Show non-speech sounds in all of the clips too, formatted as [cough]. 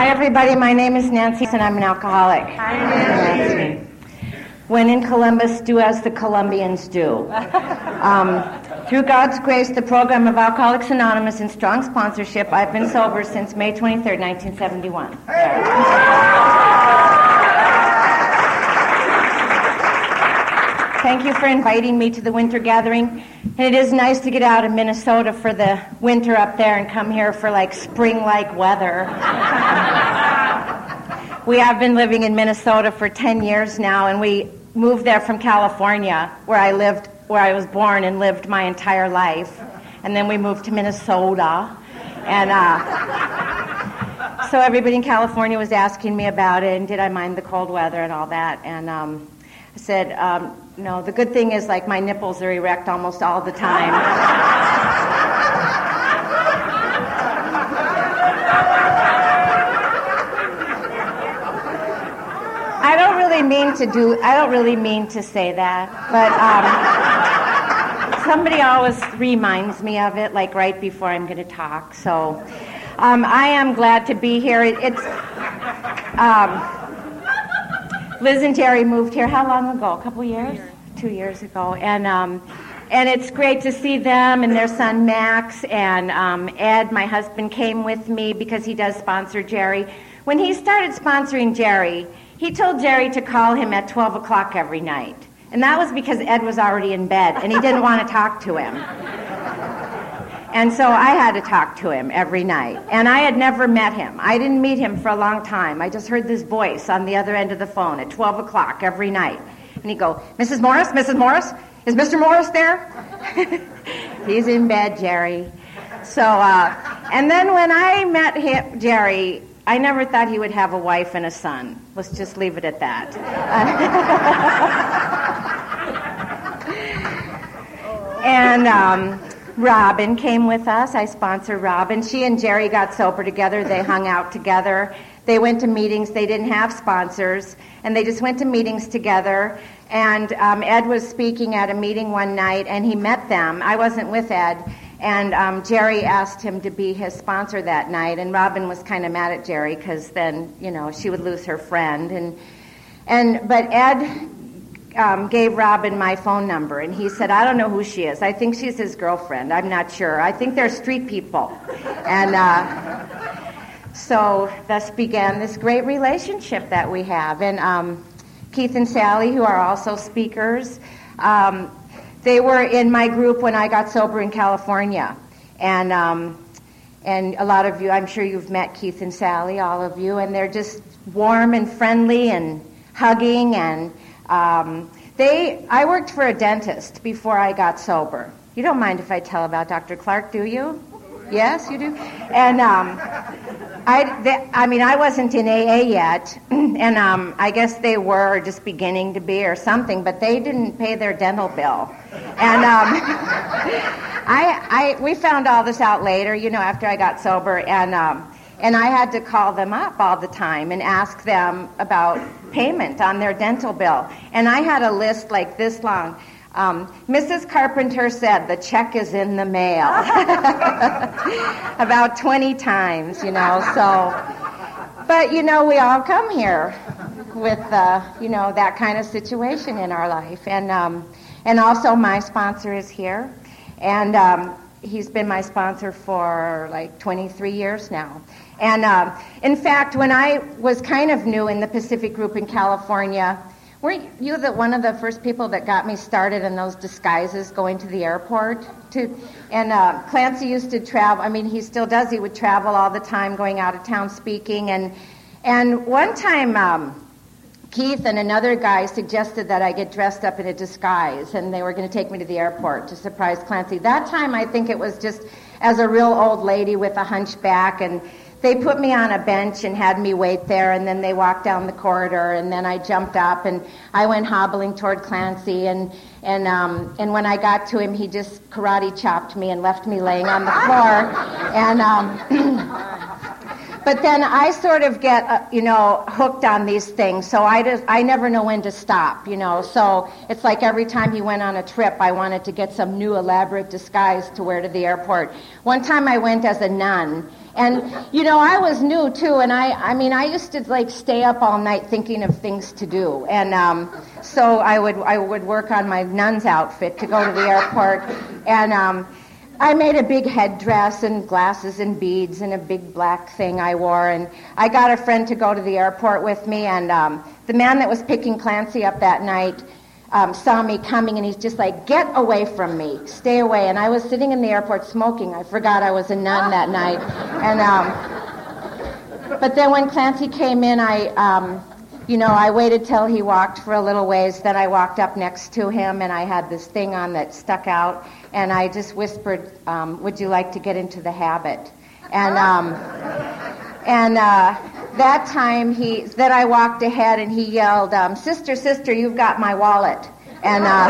Hi, everybody. My name is Nancy, and I'm an alcoholic. Hi, Nancy. When in Columbus, do as the Colombians do. Um, through God's grace, the program of Alcoholics Anonymous and strong sponsorship, I've been sober since May 23, 1971. Thank you for inviting me to the winter gathering. And it is nice to get out of Minnesota for the winter up there and come here for like spring like weather. We have been living in Minnesota for 10 years now, and we moved there from California, where I lived, where I was born and lived my entire life. And then we moved to Minnesota. And uh, so everybody in California was asking me about it and did I mind the cold weather and all that. And um, I said, um, no, the good thing is like my nipples are erect almost all the time. I don't really mean to do, I don't really mean to say that, but um, somebody always reminds me of it, like right before I'm going to talk. So um, I am glad to be here. It, it's, um, Liz and Jerry moved here how long ago? A couple years? Two years ago. And, um, and it's great to see them and their son Max and um, Ed, my husband, came with me because he does sponsor Jerry. When he started sponsoring Jerry, he told Jerry to call him at 12 o'clock every night. And that was because Ed was already in bed and he didn't want to talk to him. And so I had to talk to him every night. And I had never met him. I didn't meet him for a long time. I just heard this voice on the other end of the phone at 12 o'clock every night. And he'd go, Mrs. Morris, Mrs. Morris, is Mr. Morris there? [laughs] He's in bed, Jerry. So, uh, and then when I met him, Jerry, I never thought he would have a wife and a son. Let's just leave it at that. [laughs] and um, Robin came with us. I sponsored Robin. She and Jerry got sober together. They hung out together. They went to meetings. They didn't have sponsors, and they just went to meetings together. And um, Ed was speaking at a meeting one night, and he met them. I wasn't with Ed, and um, Jerry asked him to be his sponsor that night. And Robin was kind of mad at Jerry because then, you know, she would lose her friend. And and but Ed um, gave Robin my phone number, and he said, I don't know who she is. I think she's his girlfriend. I'm not sure. I think they're street people. And uh, so thus began this great relationship that we have. And um, Keith and Sally, who are also speakers, um, they were in my group when I got sober in California. And, um, and a lot of you, I'm sure you've met Keith and Sally, all of you, and they're just warm and friendly and hugging and um, they, I worked for a dentist before I got sober. You don't mind if I tell about Dr. Clark, do you? Yes, you do. And um, I, they, I mean, I wasn't in AA yet, [clears throat] and um, I guess they were just beginning to be or something, but they didn't pay their dental bill. And um, [laughs] I, I, we found all this out later, you know, after I got sober, and um, and I had to call them up all the time and ask them about payment on their dental bill. And I had a list like this long. Um, Mrs. Carpenter said the check is in the mail. [laughs] about 20 times, you know, so. But, you know, we all come here with, uh, you know, that kind of situation in our life. And, um, and also, my sponsor is here. And um, he's been my sponsor for like 23 years now. And uh, in fact, when I was kind of new in the Pacific Group in California, were you the, one of the first people that got me started in those disguises going to the airport? To, and uh, Clancy used to travel. I mean, he still does. He would travel all the time, going out of town speaking. And and one time, um, Keith and another guy suggested that I get dressed up in a disguise, and they were going to take me to the airport to surprise Clancy. That time, I think it was just as a real old lady with a hunchback and they put me on a bench and had me wait there, and then they walked down the corridor, and then I jumped up and I went hobbling toward Clancy, and and um, and when I got to him, he just karate chopped me and left me laying on the floor, and. Um, [clears throat] but then I sort of get, uh, you know, hooked on these things. So I just, I never know when to stop, you know. So it's like every time he went on a trip, I wanted to get some new elaborate disguise to wear to the airport. One time I went as a nun, And you know, I was new too, and I, I mean, I used to like stay up all night thinking of things to do, and um, so I would, I would work on my nun's outfit to go to the airport, and um, I made a big headdress and glasses and beads and a big black thing I wore, and I got a friend to go to the airport with me, and um, the man that was picking Clancy up that night um, saw me coming and he's just like, get away from me, stay away. And I was sitting in the airport smoking. I forgot I was a nun that [laughs] night. And, um, but then when Clancy came in, I, um, you know, I waited till he walked for a little ways. Then I walked up next to him and I had this thing on that stuck out. And I just whispered, um, would you like to get into the habit? And, um, and, uh, that time he then I walked ahead and he yelled, um, "Sister, sister, you've got my wallet!" And uh,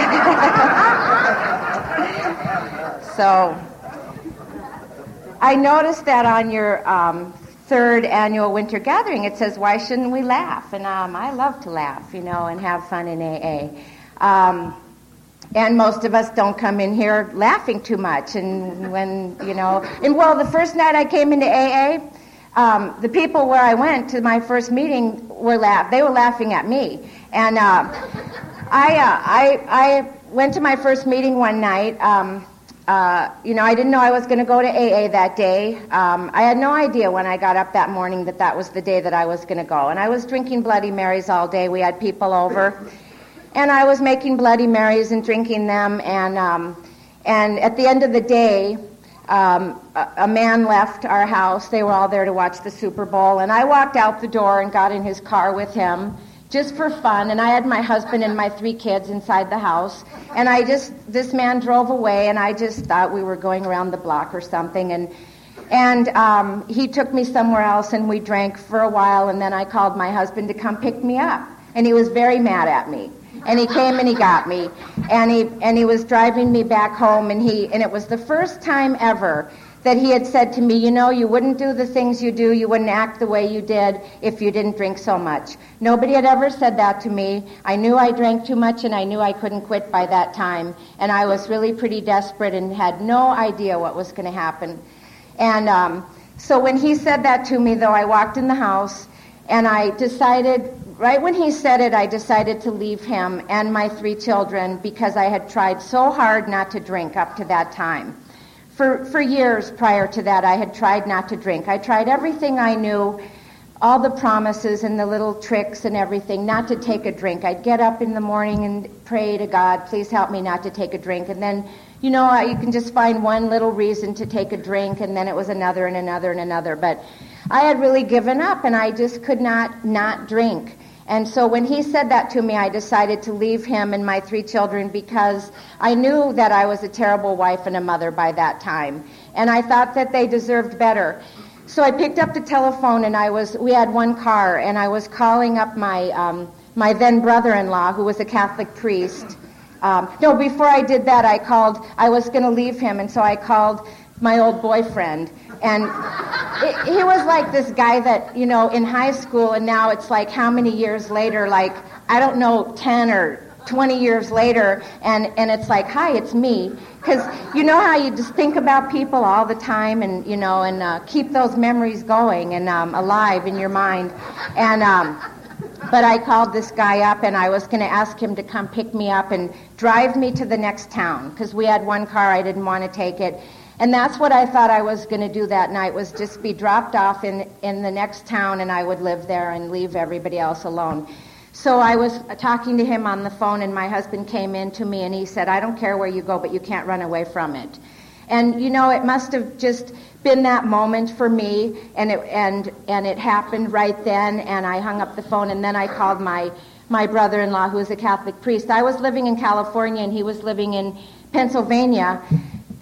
[laughs] so I noticed that on your um, third annual winter gathering, it says, "Why shouldn't we laugh?" And um, I love to laugh, you know, and have fun in AA. Um, and most of us don't come in here laughing too much. And when you know, and well, the first night I came into AA um, the people where I went to my first meeting were laugh. They were laughing at me, and uh, I, uh, I, I went to my first meeting one night. Um, uh, you know, I didn't know I was going to go to AA that day. Um, I had no idea when I got up that morning that that was the day that I was going to go. And I was drinking Bloody Marys all day. We had people over, and I was making Bloody Marys and drinking them. And um, and at the end of the day, um, a, man left our house. They were all there to watch the Super Bowl. And I walked out the door and got in his car with him just for fun. And I had my husband and my three kids inside the house. And I just, this man drove away, and I just thought we were going around the block or something. And, and um, he took me somewhere else, and we drank for a while. And then I called my husband to come pick me up. And he was very mad at me and he came and he got me and he and he was driving me back home and he and it was the first time ever that he had said to me, you know, you wouldn't do the things you do, you wouldn't act the way you did if you didn't drink so much. Nobody had ever said that to me. I knew I drank too much and I knew I couldn't quit by that time. And I was really pretty desperate and had no idea what was going to happen. And um, so when he said that to me, though, I walked in the house and I decided Right when he said it, I decided to leave him and my three children because I had tried so hard not to drink up to that time. For, for years prior to that, I had tried not to drink. I tried everything I knew, all the promises and the little tricks and everything, not to take a drink. I'd get up in the morning and pray to God, please help me not to take a drink. And then, you know, you can just find one little reason to take a drink, and then it was another and another and another. But I had really given up, and I just could not not drink. And so when he said that to me, I decided to leave him and my three children because I knew that I was a terrible wife and a mother by that time. And I thought that they deserved better. So I picked up the telephone and I was, we had one car and I was calling up my, um, my then brother-in-law who was a Catholic priest. Um, no, before I did that, I called, I was going to leave him and so I called my old boyfriend and it, he was like this guy that, you know, in high school, and now it's like how many years later, like, I don't know, 10 or 20 years later, and, and it's like, hi, it's me. Because you know how you just think about people all the time and, you know, and uh, keep those memories going and um, alive in your mind. And, um, but I called this guy up and I was going to ask him to come pick me up and drive me to the next town because we had one car, I didn't want to take it. And that's what I thought I was going to do that night was just be dropped off in, in the next town and I would live there and leave everybody else alone. So I was talking to him on the phone and my husband came in to me and he said, I don't care where you go, but you can't run away from it. And you know, it must have just been that moment for me and it, and, and it happened right then and I hung up the phone and then I called my, my brother-in-law who is a Catholic priest. I was living in California and he was living in Pennsylvania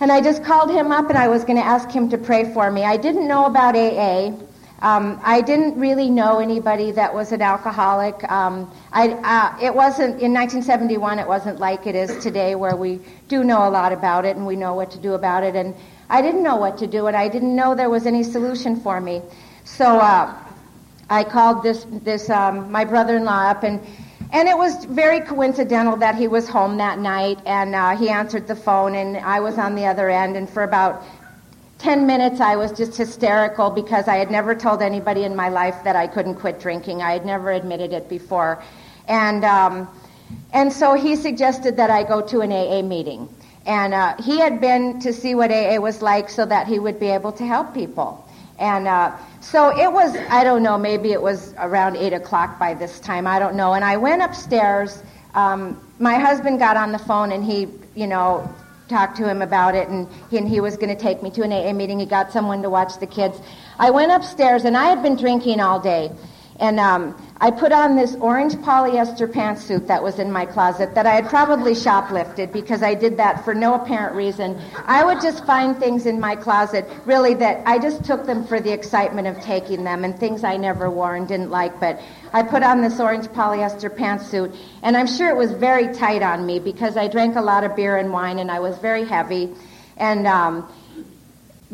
and I just called him up and I was going to ask him to pray for me. I didn't know about AA. Um, I didn't really know anybody that was an alcoholic. Um, I, uh, it wasn't in 1971. It wasn't like it is today, where we do know a lot about it and we know what to do about it. And I didn't know what to do, and I didn't know there was any solution for me. So uh, I called this this um, my brother-in-law up and and it was very coincidental that he was home that night, and uh, he answered the phone, and I was on the other end. And for about 10 minutes I was just hysterical because I had never told anybody in my life that I couldn't quit drinking. I had never admitted it before. And, um, and so he suggested that I go to an AA meeting. And uh, he had been to see what AA was like so that he would be able to help people. And uh, so it was, I don't know, maybe it was around 8 o'clock by this time, I don't know. And I went upstairs. Um, my husband got on the phone and he, you know, talked to him about it, and he, and he was going to take me to an AA meeting. He got someone to watch the kids. I went upstairs, and I had been drinking all day. And um, I put on this orange polyester pantsuit that was in my closet that I had probably shoplifted because I did that for no apparent reason. I would just find things in my closet, really, that I just took them for the excitement of taking them and things I never wore and didn't like. But I put on this orange polyester pantsuit, and I'm sure it was very tight on me because I drank a lot of beer and wine and I was very heavy. And um,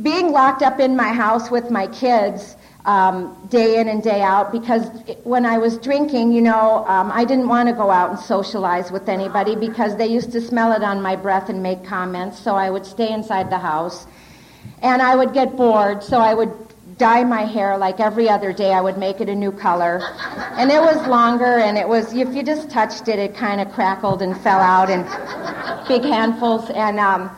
being locked up in my house with my kids, um, day in and day out because when I was drinking, you know, um, I didn't want to go out and socialize with anybody because they used to smell it on my breath and make comments. So I would stay inside the house, and I would get bored. So I would dye my hair like every other day. I would make it a new color, and it was longer. And it was if you just touched it, it kind of crackled and fell out in big handfuls. And um,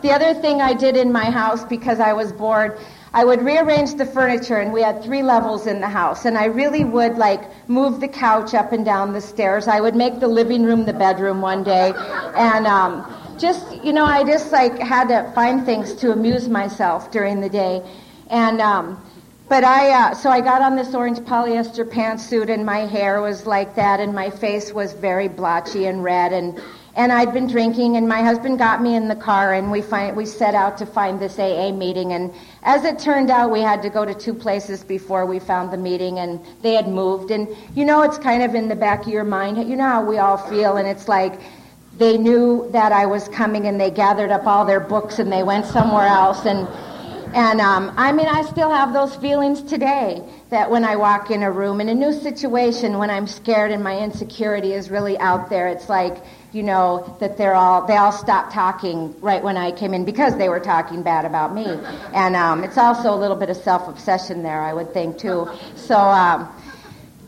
the other thing I did in my house because I was bored. I would rearrange the furniture, and we had three levels in the house. And I really would like move the couch up and down the stairs. I would make the living room the bedroom one day, and um, just you know, I just like had to find things to amuse myself during the day, and. Um, but I, uh, so I got on this orange polyester pantsuit, and my hair was like that, and my face was very blotchy and red, and and I'd been drinking, and my husband got me in the car, and we find, we set out to find this AA meeting. And as it turned out, we had to go to two places before we found the meeting, and they had moved. And you know, it's kind of in the back of your mind. You know how we all feel, and it's like they knew that I was coming, and they gathered up all their books, and they went somewhere else, and. And um, I mean, I still have those feelings today that when I walk in a room in a new situation, when I'm scared and my insecurity is really out there, it's like you know, that they're all, they all stopped talking right when I came in because they were talking bad about me. And um, it's also a little bit of self-obsession there, I would think, too. So, um,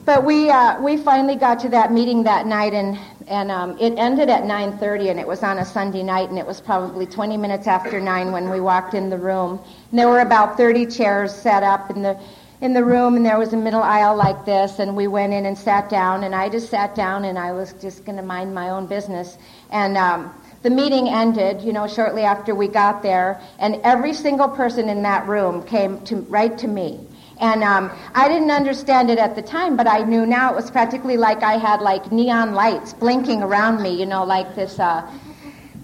but we, uh, we finally got to that meeting that night and, and um, it ended at 9.30 and it was on a Sunday night and it was probably 20 minutes after 9 when we walked in the room. And there were about 30 chairs set up in the in the room and there was a middle aisle like this and we went in and sat down and I just sat down and I was just going to mind my own business. And um, the meeting ended you know shortly after we got there and every single person in that room came to right to me. And um, I didn't understand it at the time, but I knew now it was practically like I had like neon lights blinking around me, you know, like this uh,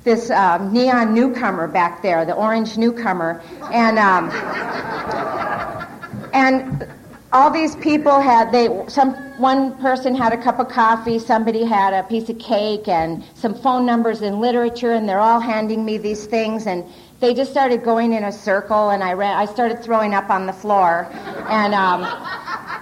this um, neon newcomer back there, the orange newcomer, and um, and all these people had they some one person had a cup of coffee somebody had a piece of cake and some phone numbers and literature and they're all handing me these things and they just started going in a circle and i ran i started throwing up on the floor and um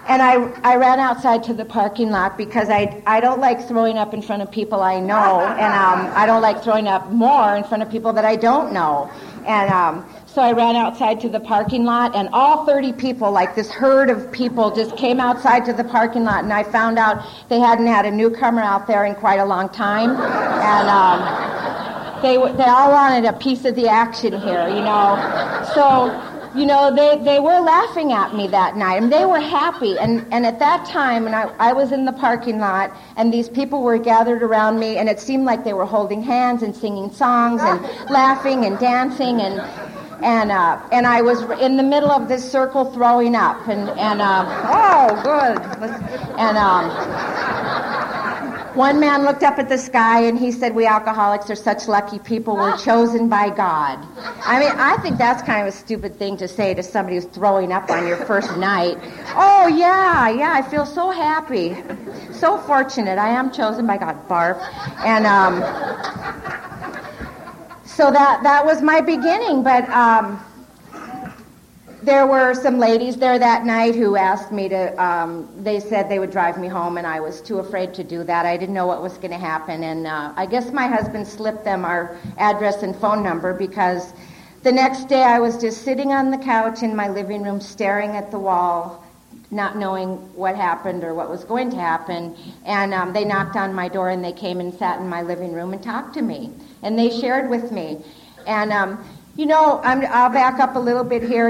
and I, I ran outside to the parking lot because I, I don't like throwing up in front of people I know, and um, I don't like throwing up more in front of people that I don't know. And um, so I ran outside to the parking lot, and all 30 people, like this herd of people, just came outside to the parking lot, and I found out they hadn't had a newcomer out there in quite a long time, and um, they they all wanted a piece of the action here, you know. So. You know, they, they were laughing at me that night, and they were happy. And, and at that time, and I, I was in the parking lot, and these people were gathered around me, and it seemed like they were holding hands and singing songs and laughing and dancing. And, and uh, and I was in the middle of this circle throwing up, and and uh, oh, good, and um, one man looked up at the sky and he said, "We alcoholics are such lucky people. We're chosen by God." I mean, I think that's kind of a stupid thing to say to somebody who's throwing up on your first night. Oh yeah, yeah, I feel so happy, so fortunate. I am chosen by God. Barf, and um, so that that was my beginning. But um, there were some ladies there that night who asked me to. Um, they said they would drive me home, and I was too afraid to do that. I didn't know what was going to happen, and uh, I guess my husband slipped them our address and phone number because the next day, I was just sitting on the couch in my living room, staring at the wall, not knowing what happened or what was going to happen. And um, they knocked on my door and they came and sat in my living room and talked to me. And they shared with me. And, um, you know, i will back up a little bit here.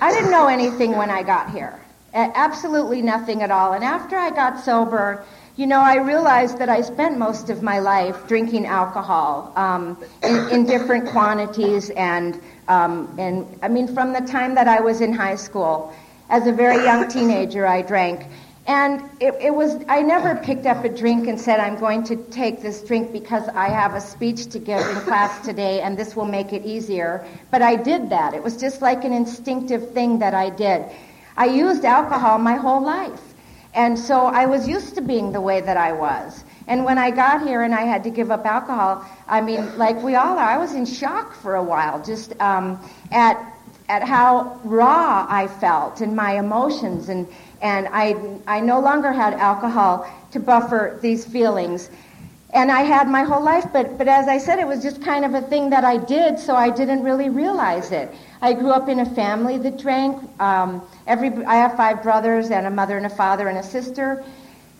I didn't know anything when I got here. Absolutely nothing at all. And after I got sober, you know, I realized that I spent most of my life drinking alcohol um, in, in, different quantities, and um, and I mean, from the time that I was in high school, as a very young teenager, I drank, and it, it was I never picked up a drink and said I'm going to take this drink because I have a speech to give in class today, and this will make it easier. But I did that. It was just like an instinctive thing that I did. I used alcohol my whole life. And so I was used to being the way that I was. And when I got here and I had to give up alcohol, I mean, like we all are, I was in shock for a while, just um, at at how raw I felt and my emotions, and and I I no longer had alcohol to buffer these feelings. And I had my whole life, but, but as I said, it was just kind of a thing that I did, so I didn't really realize it. I grew up in a family that drank. Um, every, I have five brothers and a mother and a father and a sister.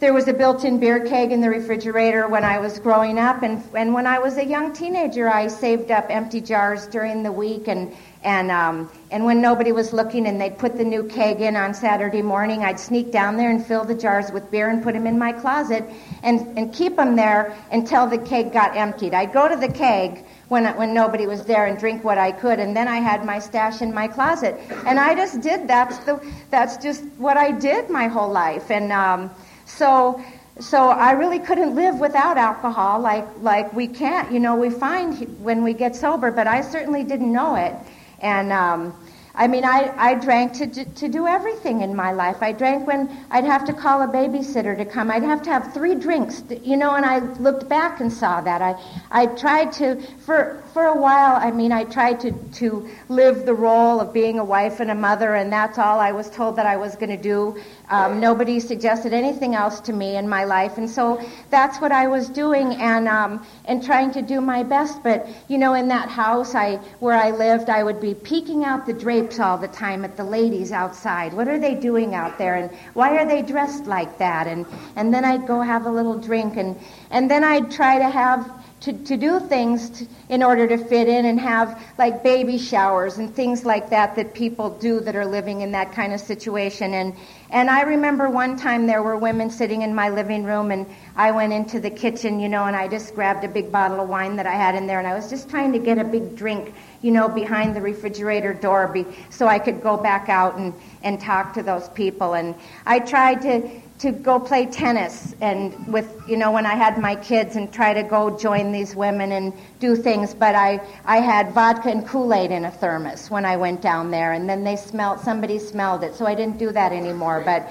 There was a built-in beer keg in the refrigerator when I was growing up, and, and when I was a young teenager, I saved up empty jars during the week, and and um, and when nobody was looking, and they'd put the new keg in on Saturday morning, I'd sneak down there and fill the jars with beer and put them in my closet, and and keep them there until the keg got emptied. I'd go to the keg when, when nobody was there and drink what I could. And then I had my stash in my closet. And I just did, that's, the, that's just what I did my whole life. And um, so, so I really couldn't live without alcohol like, like we can't, you know, we find when we get sober, but I certainly didn't know it. And, um, I mean, I, I drank to, to do everything in my life. I drank when I'd have to call a babysitter to come. I'd have to have three drinks, you know, and I looked back and saw that. I, I tried to, for, for a while, I mean, I tried to, to live the role of being a wife and a mother, and that's all I was told that I was going to do. Um, nobody suggested anything else to me in my life, and so that's what I was doing and um, and trying to do my best. But you know, in that house I where I lived, I would be peeking out the drapes all the time at the ladies outside. What are they doing out there, and why are they dressed like that? And and then I'd go have a little drink, and and then I'd try to have to, to do things to, in order to fit in and have like baby showers and things like that that people do that are living in that kind of situation. And, and I remember one time there were women sitting in my living room and I went into the kitchen, you know, and I just grabbed a big bottle of wine that I had in there and I was just trying to get a big drink, you know, behind the refrigerator door be, so I could go back out and, and talk to those people. And I tried to, to go play tennis and with you know when I had my kids and try to go join these women and do things but I I had vodka and Kool-Aid in a thermos when I went down there and then they smelled somebody smelled it so I didn't do that anymore but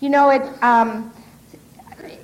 you know it um,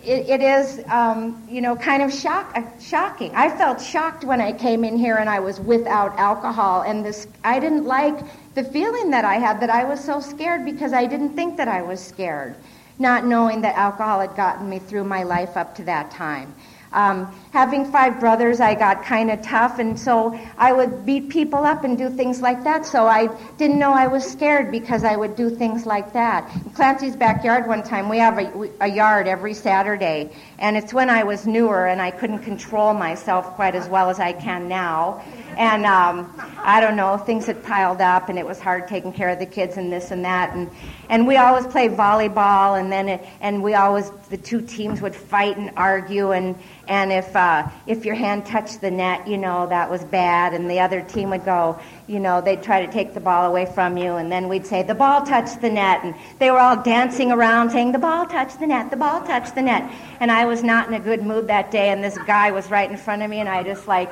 it, it is, um, you know, kind of shock, uh, shocking. I felt shocked when I came in here and I was without alcohol, and this I didn't like the feeling that I had that I was so scared because I didn't think that I was scared not knowing that alcohol had gotten me through my life up to that time. Um, having five brothers, I got kind of tough, and so I would beat people up and do things like that. So I didn't know I was scared because I would do things like that. In Clancy's backyard one time, we have a, a yard every Saturday, and it's when I was newer and I couldn't control myself quite as well as I can now. And um, I don't know, things had piled up, and it was hard taking care of the kids and this and that. And and we always played volleyball, and then it, and we always the two teams would fight and argue, and and if uh, if your hand touched the net, you know that was bad, and the other team would go, you know, they'd try to take the ball away from you, and then we'd say the ball touched the net, and they were all dancing around saying the ball touched the net, the ball touched the net, and I was not in a good mood that day, and this guy was right in front of me, and I just like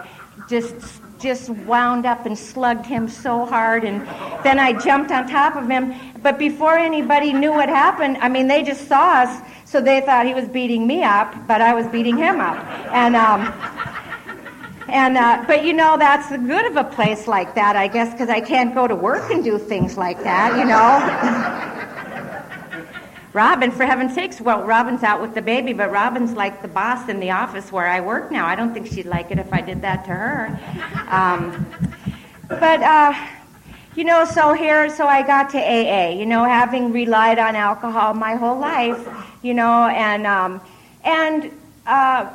just just wound up and slugged him so hard and then I jumped on top of him. But before anybody knew what happened I mean they just saw us so they thought he was beating me up but I was beating him up. And um and uh, but you know that's the good of a place like that I guess because I can't go to work and do things like that you know Robin, for heaven's sakes, well, Robin's out with the baby, but Robin's like the boss in the office where I work now. I don't think she'd like it if I did that to her. Um, but, uh, you know, so here, so I got to AA, you know, having relied on alcohol my whole life, you know, and, um, and, uh,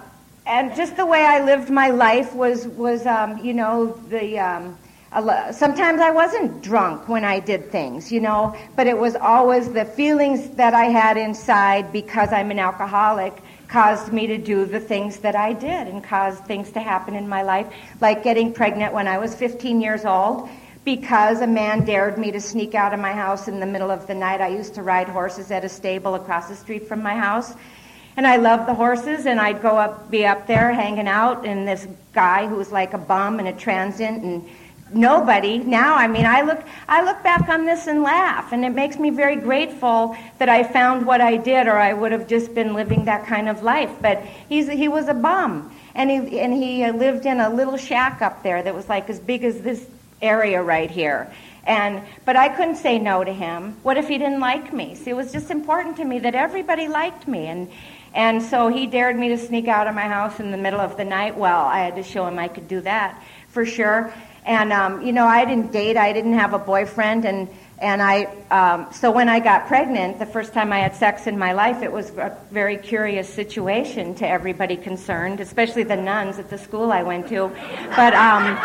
and just the way I lived my life was, was um, you know, the, um, sometimes I wasn't drunk when I did things, you know, but it was always the feelings that I had inside because I'm an alcoholic caused me to do the things that I did and caused things to happen in my life, like getting pregnant when I was 15 years old because a man dared me to sneak out of my house in the middle of the night. I used to ride horses at a stable across the street from my house. And I loved the horses, and I'd go up, be up there hanging out, and this guy who was like a bum and a transient, and nobody. Now i mean i look i look back on this and laugh and it makes me very grateful that i found what i did or i would have just been living that kind of life. But he's he was a bum and he and he uh, lived in a little shack up there that was like as big as this area right here. And but i couldn't say no to him. What if he didn't like me? See it was just important to me that everybody liked me and and so he dared me to sneak out of my house in the middle of the night. Well i had to show him i could do that for sure and um, you know, I didn't date. I didn't have a boyfriend, and and I um, so when I got pregnant, the first time I had sex in my life, it was a very curious situation to everybody concerned, especially the nuns at the school I went to. But um,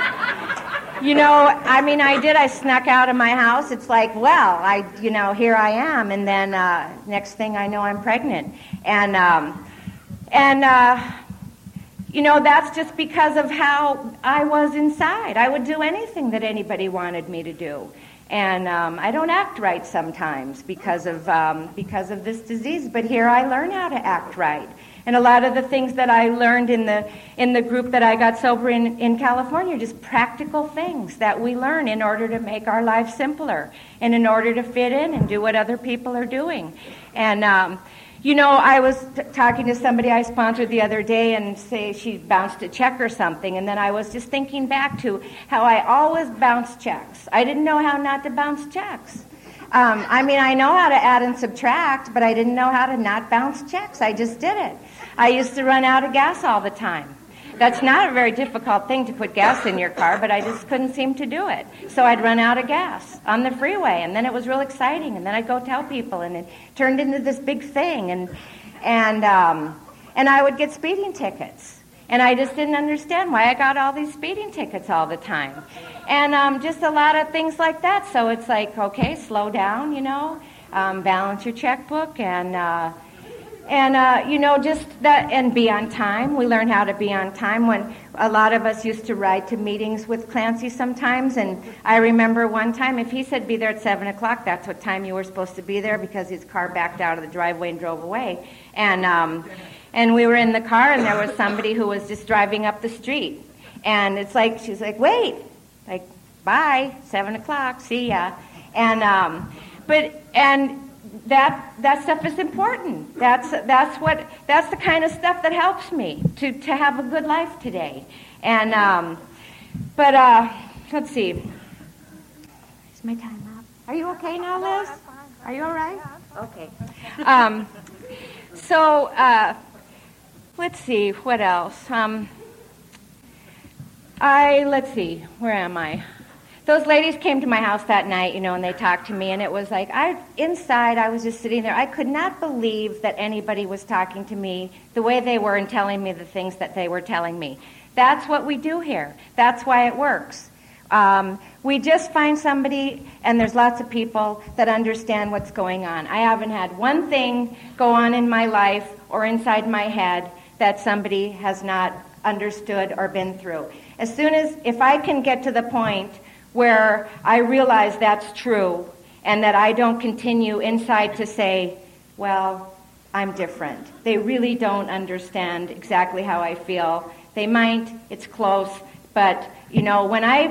you know, I mean, I did. I snuck out of my house. It's like, well, I, you know, here I am, and then uh, next thing I know, I'm pregnant, and um, and. Uh, you know, that's just because of how I was inside. I would do anything that anybody wanted me to do. And um, I don't act right sometimes because of, um, because of this disease, but here I learn how to act right. And a lot of the things that I learned in the, in the group that I got sober in, in California are just practical things that we learn in order to make our lives simpler and in order to fit in and do what other people are doing. And um, you know, I was t- talking to somebody I sponsored the other day and say she bounced a check or something, and then I was just thinking back to how I always bounce checks. I didn't know how not to bounce checks. Um, I mean, I know how to add and subtract, but I didn't know how to not bounce checks. I just did it. I used to run out of gas all the time. That's not a very difficult thing to put gas in your car, but I just couldn't seem to do it. So I'd run out of gas on the freeway, and then it was real exciting, and then I'd go tell people, and it turned into this big thing, and and um, and I would get speeding tickets, and I just didn't understand why I got all these speeding tickets all the time, and um, just a lot of things like that. So it's like, okay, slow down, you know, um, balance your checkbook, and uh, and uh, you know just that and be on time. We learn how to be on time when a lot of us used to ride to meetings with clancy sometimes. And i remember one time if he said be there at 7 o'clock that's what time you were supposed to be there because his car backed out of the driveway and drove away. And um, and we were in the car and there was somebody who was just driving up the street. And it's like she's like wait like bye 7 o'clock see ya. And um, but and that that stuff is important. That's that's what that's the kind of stuff that helps me to to have a good life today. And um, but uh, let's see. Is my time up? Are you okay now, Liz? Are you all right? Okay. Um, so uh, let's see what else. Um, I let's see. Where am I? Those ladies came to my house that night, you know, and they talked to me, and it was like I inside I was just sitting there. I could not believe that anybody was talking to me the way they were and telling me the things that they were telling me. That's what we do here. That's why it works. Um, we just find somebody, and there's lots of people that understand what's going on. I haven't had one thing go on in my life or inside my head that somebody has not understood or been through. As soon as, if I can get to the point where I realize that's true and that I don't continue inside to say, well, I'm different. They really don't understand exactly how I feel. They might, it's close, but you know, when I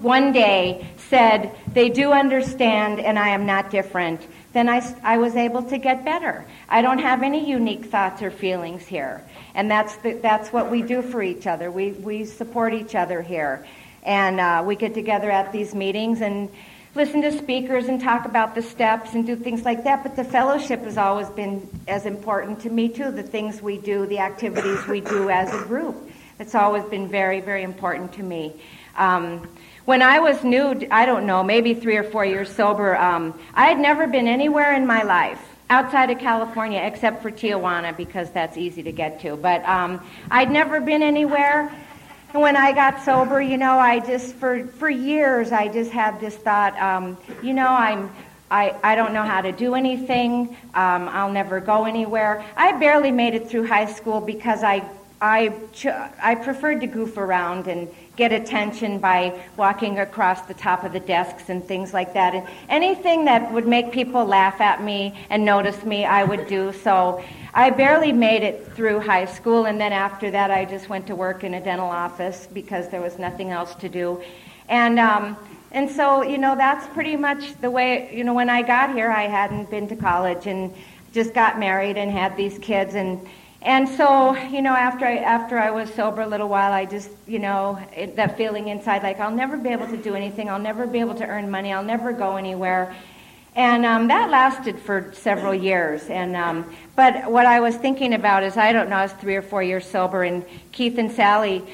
one day said, they do understand and I am not different, then I, I was able to get better. I don't have any unique thoughts or feelings here. And that's, the, that's what we do for each other. We, we support each other here. And uh, we get together at these meetings and listen to speakers and talk about the steps and do things like that. But the fellowship has always been as important to me, too. The things we do, the activities we do as a group. It's always been very, very important to me. Um, when I was new, I don't know, maybe three or four years sober, um, I had never been anywhere in my life outside of California except for Tijuana because that's easy to get to. But um, I'd never been anywhere. And when I got sober, you know, I just for for years I just had this thought, um, you know, I'm I, I don't know how to do anything. Um, I'll never go anywhere. I barely made it through high school because I I ch- I preferred to goof around and get attention by walking across the top of the desks and things like that. And anything that would make people laugh at me and notice me, I would do. So I barely made it through high school, and then after that, I just went to work in a dental office because there was nothing else to do. And um, and so you know that's pretty much the way. You know, when I got here, I hadn't been to college and just got married and had these kids and and so, you know, after I, after I was sober a little while, I just, you know, it, that feeling inside, like I'll never be able to do anything, I'll never be able to earn money, I'll never go anywhere. And um, that lasted for several years. And um, but what I was thinking about is, I don't know, I was three or four years sober, and Keith and Sally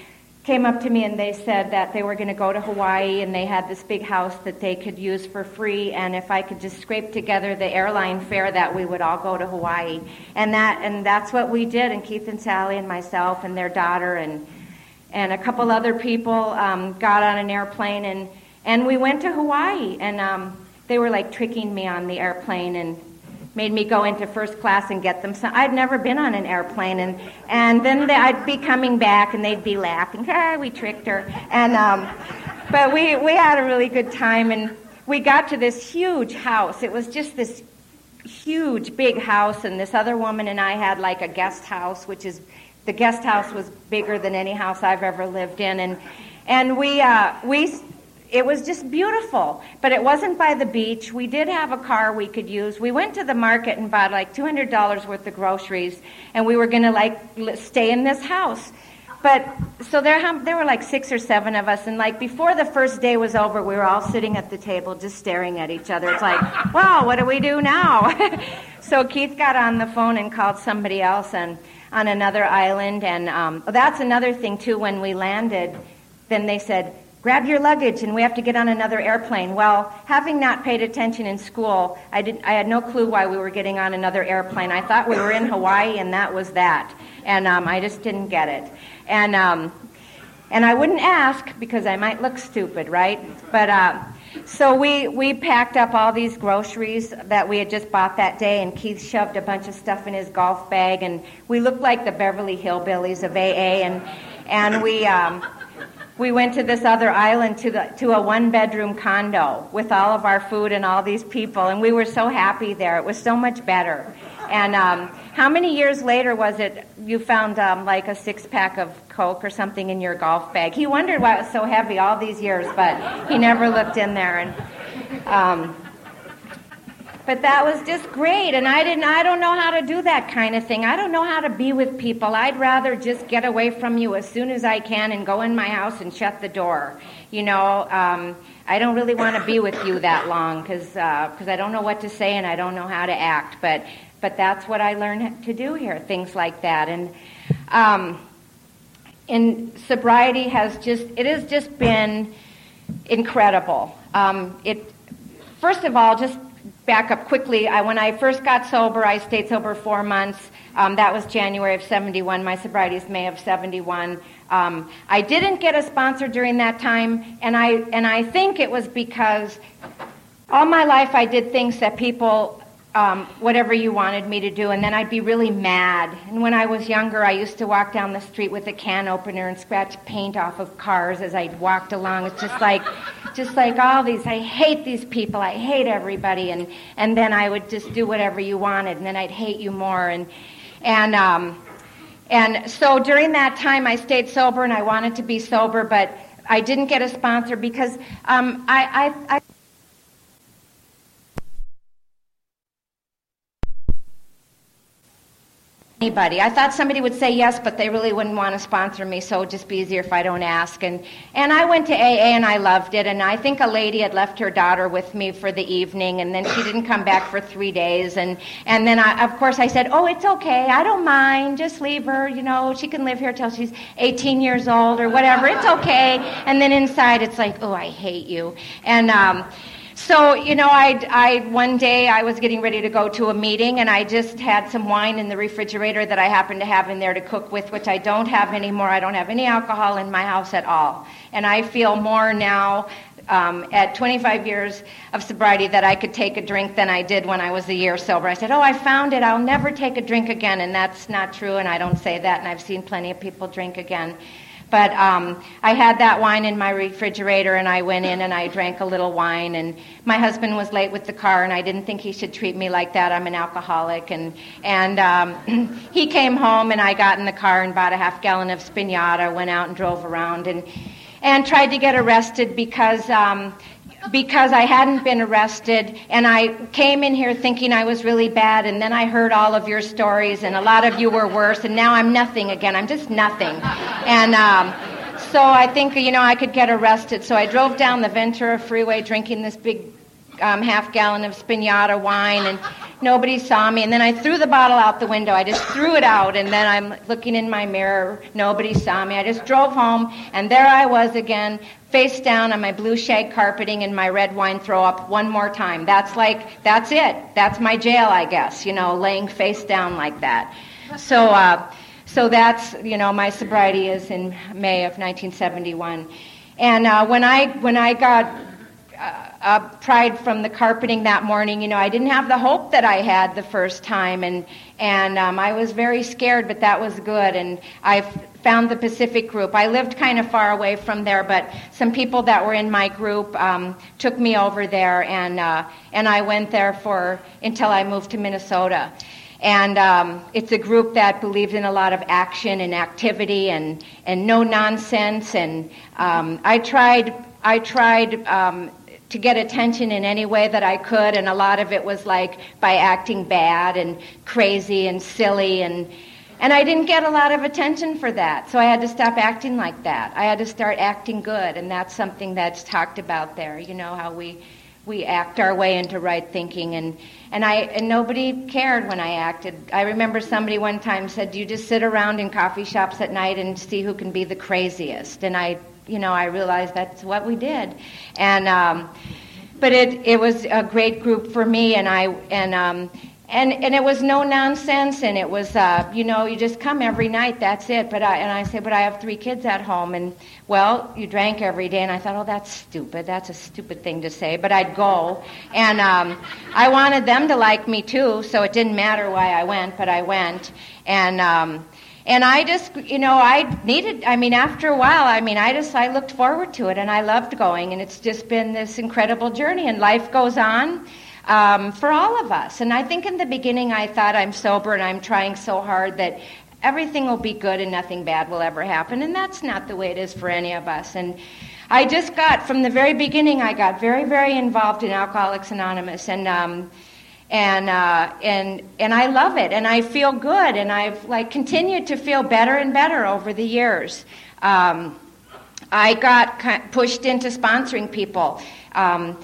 came up to me and they said that they were going to go to Hawaii and they had this big house that they could use for free. And if I could just scrape together the airline fare that we would all go to Hawaii. And that and that's what we did. And Keith and Sally and myself and their daughter and and a couple other people um, got on an airplane and and we went to Hawaii. And um, they were like tricking me on the airplane and made me go into first class and get them So I'd never been on an airplane, and and then they, I'd be coming back, and they'd be laughing. Ah, we tricked her, and um, but we we had a really good time, and we got to this huge house. It was just this huge big house, and this other woman and I had like a guest house, which is the guest house was bigger than any house I've ever lived in, and and we uh, we it was just beautiful, but it wasn't by the beach. We did have a car we could use. We went to the market and bought like $200 worth of groceries, and we were going to like stay in this house. But so there, there were like six or seven of us, and like before the first day was over, we were all sitting at the table just staring at each other. It's like, [laughs] wow, what do we do now? [laughs] so Keith got on the phone and called somebody else and on another island, and um, that's another thing too. When we landed, then they said, grab your luggage and we have to get on another airplane. Well, having not paid attention in school, I, did, I had no clue why we were getting on another airplane. I thought we were in Hawaii and that was that. And um, I just didn't get it. And, um, and I wouldn't ask because I might look stupid, right? But uh, so we, we packed up all these groceries that we had just bought that day, and Keith shoved a bunch of stuff in his golf bag, and we looked like the Beverly Hillbillies of AA, and, and we, um, we went to this other island to the to a one bedroom condo with all of our food and all these people and we were so happy there. It was so much better. And um, how many years later was it you found um, like a six pack of coke or something in your golf bag? He wondered why it was so heavy all these years but he never looked in there and um, but that was just great, and I didn't. I don't know how to do that kind of thing. I don't know how to be with people. I'd rather just get away from you as soon as I can and go in my house and shut the door. You know, um, I don't really want to be with you that long because because uh, I don't know what to say and I don't know how to act. But but that's what I learned to do here. Things like that, and um, and sobriety has just it has just been incredible. Um, it first of all just back up quickly. I, when I first got sober, I stayed sober four months. Um, that was January of 71. My sobriety is May of 71. Um, I didn't get a sponsor during that time, and I, and I think it was because all my life I did things that people um, whatever you wanted me to do, and then I'd be really mad. And when I was younger, I used to walk down the street with a can opener and scratch paint off of cars as I walked along. It's just like, just like all these. I hate these people. I hate everybody. And and then I would just do whatever you wanted, and then I'd hate you more. And and um, and so during that time, I stayed sober, and I wanted to be sober, but I didn't get a sponsor because um, I, I, I anybody. I thought somebody would say yes, but they really wouldn't want to sponsor me, so it'd just be easier if I don't ask. And, and I went to AA and I loved it. And I think a lady had left her daughter with me for the evening, and then she didn't come back for three days. And, and then, I, of course, I said, Oh, it's okay. I don't mind. Just leave her. You know, she can live here till she's 18 years old or whatever. It's okay. And then inside, it's like, Oh, I hate you. And, um, so, you know, I, I, one day I was getting ready to go to a meeting and I just had some wine in the refrigerator that I happened to have in there to cook with, which I don't have anymore. I don't have any alcohol in my house at all. And I feel more now um, at 25 years of sobriety that I could take a drink than I did when I was a year sober. I said, Oh, I found it. I'll never take a drink again. And that's not true, and I don't say that, and I've seen plenty of people drink again. But um, I had that wine in my refrigerator, and I went in and I drank a little wine. And my husband was late with the car, and I didn't think he should treat me like that. I'm an alcoholic, and and um, [clears throat] he came home, and I got in the car and bought a half gallon of Spanada, went out and drove around, and and tried to get arrested because. Um, because I hadn't been arrested, and I came in here thinking I was really bad, and then I heard all of your stories, and a lot of you were worse, and now I'm nothing again. I'm just nothing. And um, so I think, you know, I could get arrested. So I drove down the Ventura Freeway drinking this big um, half gallon of Spanada wine, and nobody saw me. And then I threw the bottle out the window. I just threw it out, and then I'm looking in my mirror. Nobody saw me. I just drove home, and there I was again, face down on my blue shag carpeting and my red wine throw up one more time. That's like, that's it. That's my jail, I guess, you know, laying face down like that. So, uh, so that's, you know, my sobriety is in May of 1971. And uh, when I when I got uh, uh, pried from the carpeting that morning. You know, I didn't have the hope that I had the first time, and and um, I was very scared, but that was good. And I found the Pacific group. I lived kind of far away from there, but some people that were in my group um, took me over there, and uh, and I went there for until I moved to Minnesota. And um, it's a group that believes in a lot of action and activity and, and no nonsense. And um, I tried I tried um, to get attention in any way that I could, and a lot of it was like by acting bad and crazy and silly and and I didn't get a lot of attention for that. So I had to stop acting like that. I had to start acting good, and that's something that's talked about there. You know how we we act our way into right thinking and and I and nobody cared when I acted. I remember somebody one time said, "You just sit around in coffee shops at night and see who can be the craziest." And I you know, I realized that's what we did. And, um, but it, it was a great group for me, and I, and, um, and, and it was no nonsense, and it was, uh, you know, you just come every night, that's it. But I, and I said, but I have three kids at home, and well, you drank every day, and I thought, oh, that's stupid. That's a stupid thing to say, but I'd go, and um, I wanted them to like me too, so it didn't matter why I went, but I went, and um, and I just, you know, I needed, I mean, after a while, I mean, I just, I looked forward to it and I loved going. And it's just been this incredible journey and life goes on um, for all of us. And I think in the beginning I thought I'm sober and I'm trying so hard that everything will be good and nothing bad will ever happen. And that's not the way it is for any of us. And I just got, from the very beginning, I got very, very involved in Alcoholics Anonymous. And, um, and uh, and and I love it, and I feel good, and I've like continued to feel better and better over the years. Um, I got pushed into sponsoring people, um,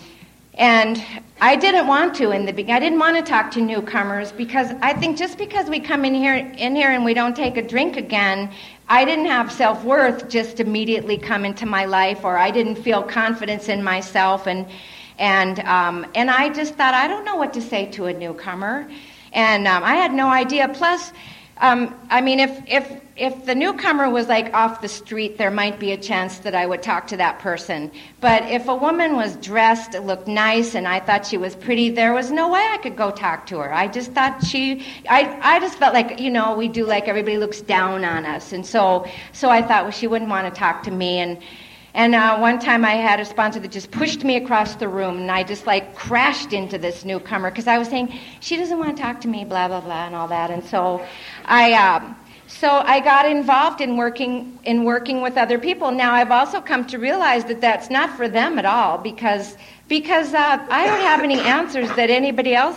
and I didn't want to in the beginning. I didn't want to talk to newcomers because I think just because we come in here in here and we don't take a drink again, I didn't have self worth just immediately come into my life, or I didn't feel confidence in myself and and, um, and I just thought, I don't know what to say to a newcomer. And um, I had no idea. Plus, um, I mean, if, if, if the newcomer was like off the street, there might be a chance that I would talk to that person. But if a woman was dressed, looked nice, and I thought she was pretty, there was no way I could go talk to her. I just thought she, I, I just felt like, you know, we do like everybody looks down on us. And so, so I thought, well, she wouldn't want to talk to me. And, and uh, one time I had a sponsor that just pushed me across the room, and I just like crashed into this newcomer because I was saying she doesn't want to talk to me, blah blah blah, and all that. And so I, uh, so I got involved in working in working with other people. Now I've also come to realize that that's not for them at all because because uh, I don't have any answers that anybody else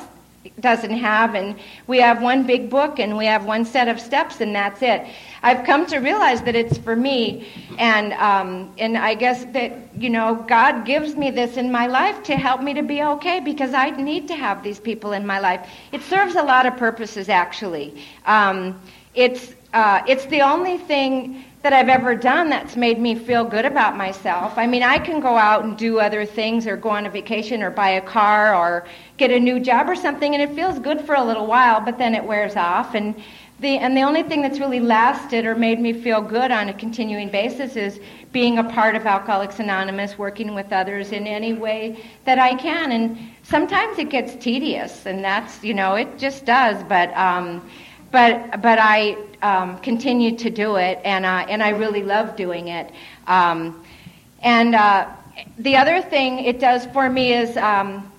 doesn't have and we have one big book and we have one set of steps and that's it. I've come to realize that it's for me and um, and i guess that you know god gives me this in my life to help me to be okay because i need to have these people in my life. It serves a lot of purposes actually. Um, it's uh, it's the only thing that I've ever done that's made me feel good about myself. I mean, I can go out and do other things or go on a vacation or buy a car or get a new job or something and it feels good for a little while, but then it wears off and the and the only thing that's really lasted or made me feel good on a continuing basis is being a part of Alcoholics Anonymous, working with others in any way that I can. And sometimes it gets tedious, and that's you know it just does. But um, but but I um, continue to do it, and uh, and I really love doing it. Um, and uh, the other thing it does for me is. Um,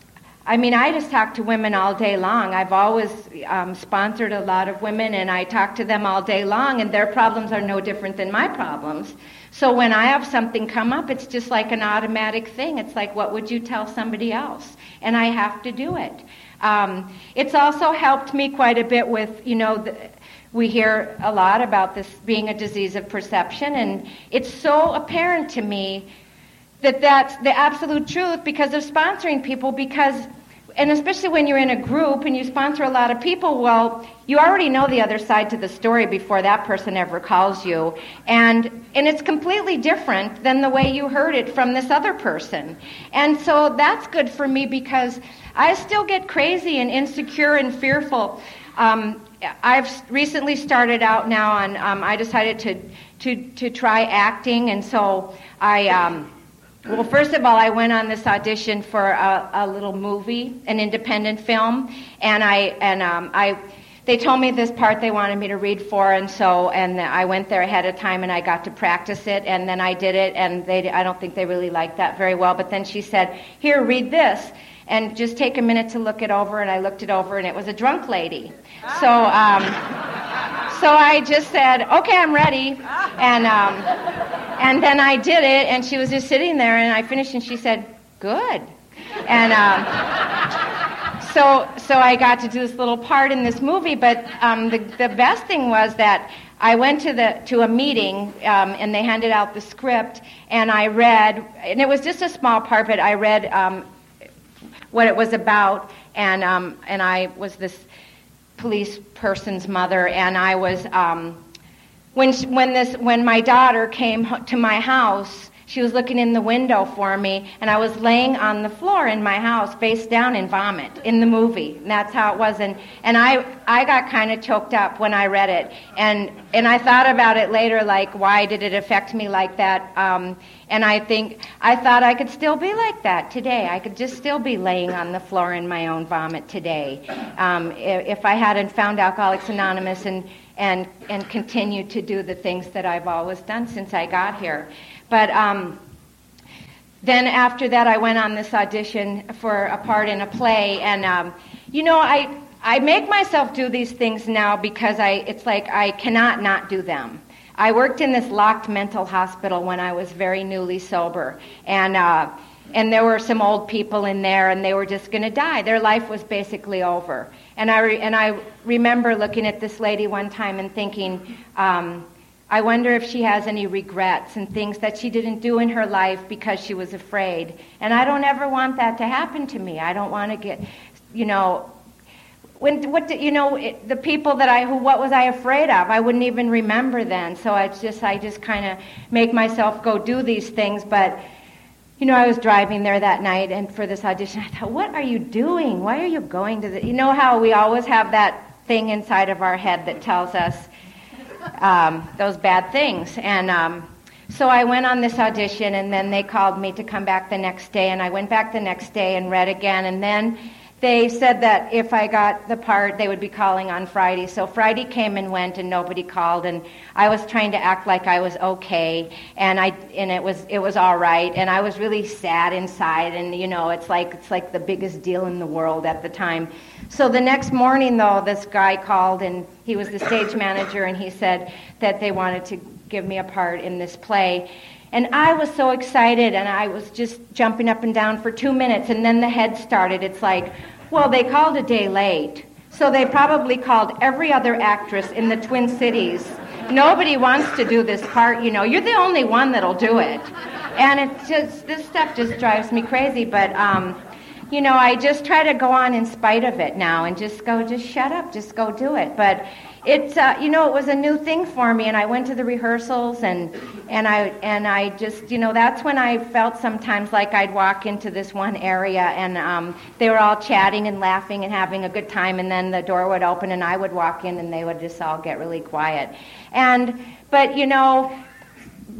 I mean, I just talk to women all day long. I've always um, sponsored a lot of women, and I talk to them all day long, and their problems are no different than my problems. So when I have something come up, it's just like an automatic thing. It's like, what would you tell somebody else? And I have to do it. Um, it's also helped me quite a bit with, you know, the, we hear a lot about this being a disease of perception, and it's so apparent to me that that's the absolute truth because of sponsoring people because and especially when you're in a group and you sponsor a lot of people, well, you already know the other side to the story before that person ever calls you. And, and it's completely different than the way you heard it from this other person. And so that's good for me because I still get crazy and insecure and fearful. Um, I've recently started out now on, um, I decided to, to, to try acting, and so I, um, well, first of all, I went on this audition for a, a little movie, an independent film, and I, and um, I, they told me this part they wanted me to read for, and so and I went there ahead of time and I got to practice it, and then I did it, and they I don't think they really liked that very well. But then she said, "Here, read this." And just take a minute to look it over, and I looked it over, and it was a drunk lady. So, um, so I just said, "Okay, I'm ready," and um, and then I did it, and she was just sitting there, and I finished, and she said, "Good," and um, so so I got to do this little part in this movie. But um, the the best thing was that I went to the to a meeting um, and they handed out the script and I read and it was just a small part, but I read um, what it was about and um, and I was this police person's mother and I was when when this when my daughter came to my house she was looking in the window for me, and I was laying on the floor in my house, face down in vomit in the movie. And that's how it was. And, and I, I got kind of choked up when I read it. And, and I thought about it later, like, why did it affect me like that? Um, and I think, I thought I could still be like that today. I could just still be laying on the floor in my own vomit today. Um, if, if I hadn't found Alcoholics Anonymous and, and, and continued to do the things that I've always done since I got here. But um, then after that, I went on this audition for a part in a play, and um, you know, I I make myself do these things now because I it's like I cannot not do them. I worked in this locked mental hospital when I was very newly sober, and. Uh, and there were some old people in there, and they were just going to die. Their life was basically over. And I re- and I remember looking at this lady one time and thinking, um, I wonder if she has any regrets and things that she didn't do in her life because she was afraid. And I don't ever want that to happen to me. I don't want to get, you know, when what did, you know it, the people that I who what was I afraid of? I wouldn't even remember then. So I just I just kind of make myself go do these things, but. You know, I was driving there that night, and for this audition, I thought, "What are you doing? Why are you going to the?" You know how we always have that thing inside of our head that tells us, um, those bad things. And um, so I went on this audition, and then they called me to come back the next day, and I went back the next day and read again, and then they said that if I got the part, they would be calling on Friday. So Friday came and went, and nobody called, and I was trying to act like I was okay, and I and it was it was all right, and I was really sad inside, and you know, it's like it's like the biggest deal in the world at the time. So the next morning, though, this guy called, and he was the stage manager, and he said that they wanted to give me a part in this play. And I was so excited, and I was just jumping up and down for two minutes, and then the head started. It's like, Well, they called a day late. So they probably called every other actress in the Twin Cities. Nobody wants to do this part, you know. You're the only one that'll do it. And it just, this stuff just drives me crazy. But, um, you know, I just try to go on in spite of it now and just go, just shut up, just go do it. But it's uh, you know it was a new thing for me and i went to the rehearsals and and i and i just you know that's when i felt sometimes like i'd walk into this one area and um, they were all chatting and laughing and having a good time and then the door would open and i would walk in and they would just all get really quiet and but you know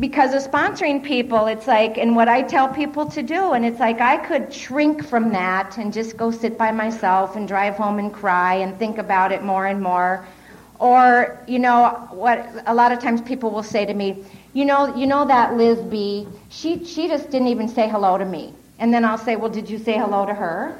because of sponsoring people, it's like, and what I tell people to do, and it's like I could shrink from that and just go sit by myself and drive home and cry and think about it more and more. Or, you know, what a lot of times people will say to me, you know, you know that Liz B, she, she just didn't even say hello to me. And then I'll say, well, did you say hello to her?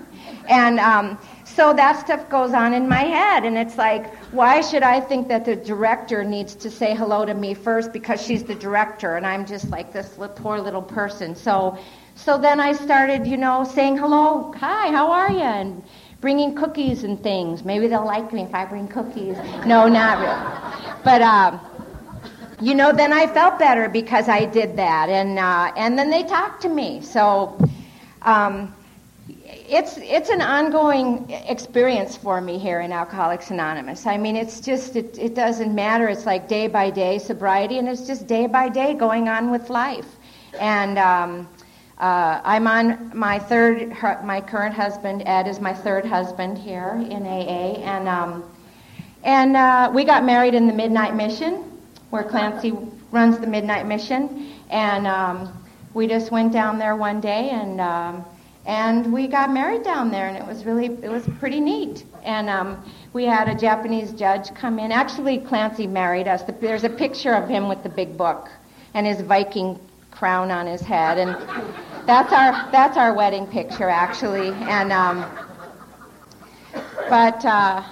And um, so that stuff goes on in my head. And it's like, why should I think that the director needs to say hello to me first because she's the director and I'm just like this poor little person? So, so then I started, you know, saying hello, hi, how are you? And bringing cookies and things. Maybe they'll like me if I bring cookies. No, not really. But, um, you know, then I felt better because I did that. And, uh, and then they talked to me. So, um, it's it's an ongoing experience for me here in Alcoholics Anonymous. I mean, it's just it, it doesn't matter. It's like day by day sobriety, and it's just day by day going on with life. And um, uh, I'm on my third, my current husband, Ed, is my third husband here in AA. And, um, and uh, we got married in the Midnight Mission, where Clancy runs the Midnight Mission. And um, we just went down there one day and, um, and we got married down there. And it was really, it was pretty neat. And um, we had a Japanese judge come in. Actually, Clancy married us. There's a picture of him with the big book and his Viking crown on his head, and that's our that's our wedding picture actually. And um, but uh,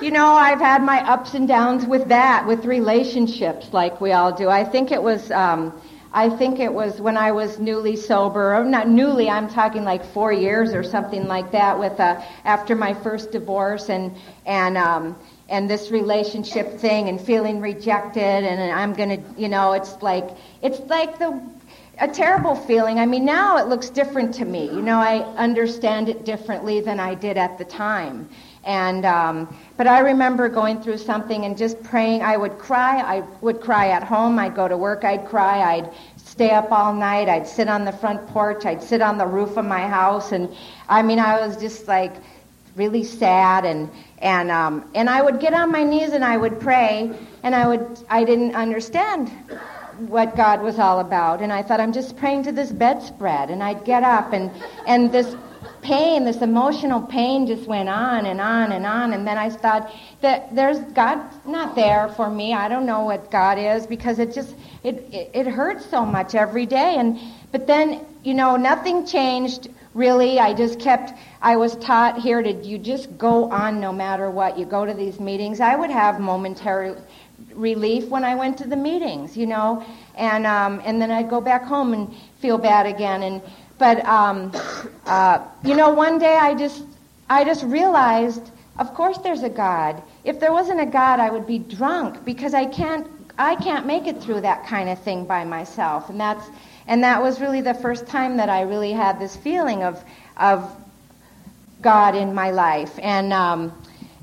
you know, I've had my ups and downs with that, with relationships, like we all do. I think it was. Um, I think it was when I was newly sober, or not newly, I'm talking like four years or something like that with, uh, after my first divorce and, and, um, and this relationship thing and feeling rejected and I'm going to, you know, it's like, it's like the, a terrible feeling. I mean, now it looks different to me. You know, I understand it differently than I did at the time. And, um, but I remember going through something and just praying. I would cry. I would cry at home. I'd go to work. I'd cry. I'd stay up all night. I'd sit on the front porch. I'd sit on the roof of my house. And I mean, I was just like really sad and, and, um, and I would get on my knees and I would pray, and I, would, I didn't understand what God was all about. And I thought, I'm just praying to this bedspread. And I'd get up, and, and this pain, this emotional pain just went on and on and on. And then I thought that there's God not there for me. I don't know what God is because it just, it, it, it hurts so much every day. And, but then, you know, nothing changed really. I just kept, I was taught here to, you just go on no matter what. You go to these meetings. I would have momentary relief when I went to the meetings, you know, and, um, and then I'd go back home and feel bad again. And, but, um, [coughs] uh, you know, one day I just, I just realized, of course there's a God. If there wasn't a God, I would be drunk because I can't, I can't make it through that kind of thing by myself. And that's, and that was really the first time that I really had this feeling of, of God in my life. And, um,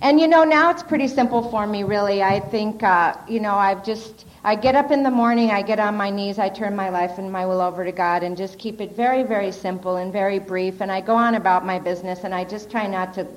and you know, now it's pretty simple for me, really. I think, uh, you know, I've just, I get up in the morning, I get on my knees, I turn my life and my will over to God and just keep it very, very simple and very brief. And I go on about my business and I just try not to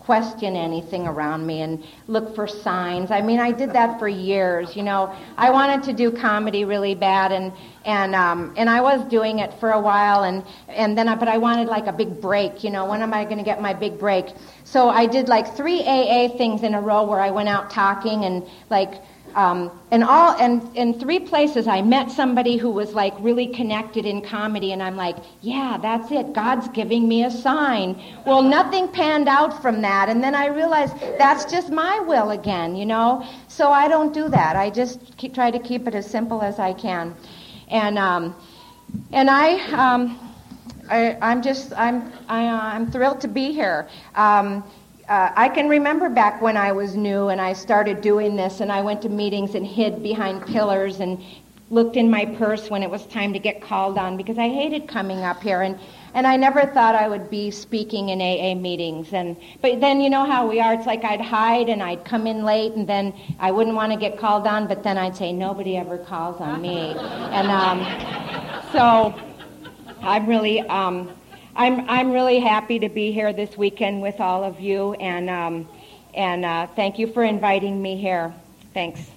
question anything around me and look for signs. I mean, I did that for years. You know, I wanted to do comedy really bad, and and um, and I was doing it for a while, and and then I, but I wanted like a big break. You know, when am I going to get my big break? So I did like three AA things in a row where I went out talking and like um, and all and in three places I met somebody who was like really connected in comedy, and I'm like, yeah, that's it. God's giving me a sign. Well, nothing panned out from that, and then I realized that's just my will again, you know. So I don't do that. I just keep, try to keep it as simple as I can, and um, and I. Um, I, I'm just, I'm, I, I'm thrilled to be here. Um, uh, I can remember back when I was new and I started doing this, and I went to meetings and hid behind pillars and looked in my purse when it was time to get called on because I hated coming up here and and I never thought I would be speaking in AA meetings and but then you know how we are it's like I'd hide and I'd come in late and then I wouldn't want to get called on but then I'd say nobody ever calls on me. And um, so I'm really um, I'm, I'm really happy to be here this weekend with all of you, and, um, and uh, thank you for inviting me here. Thanks.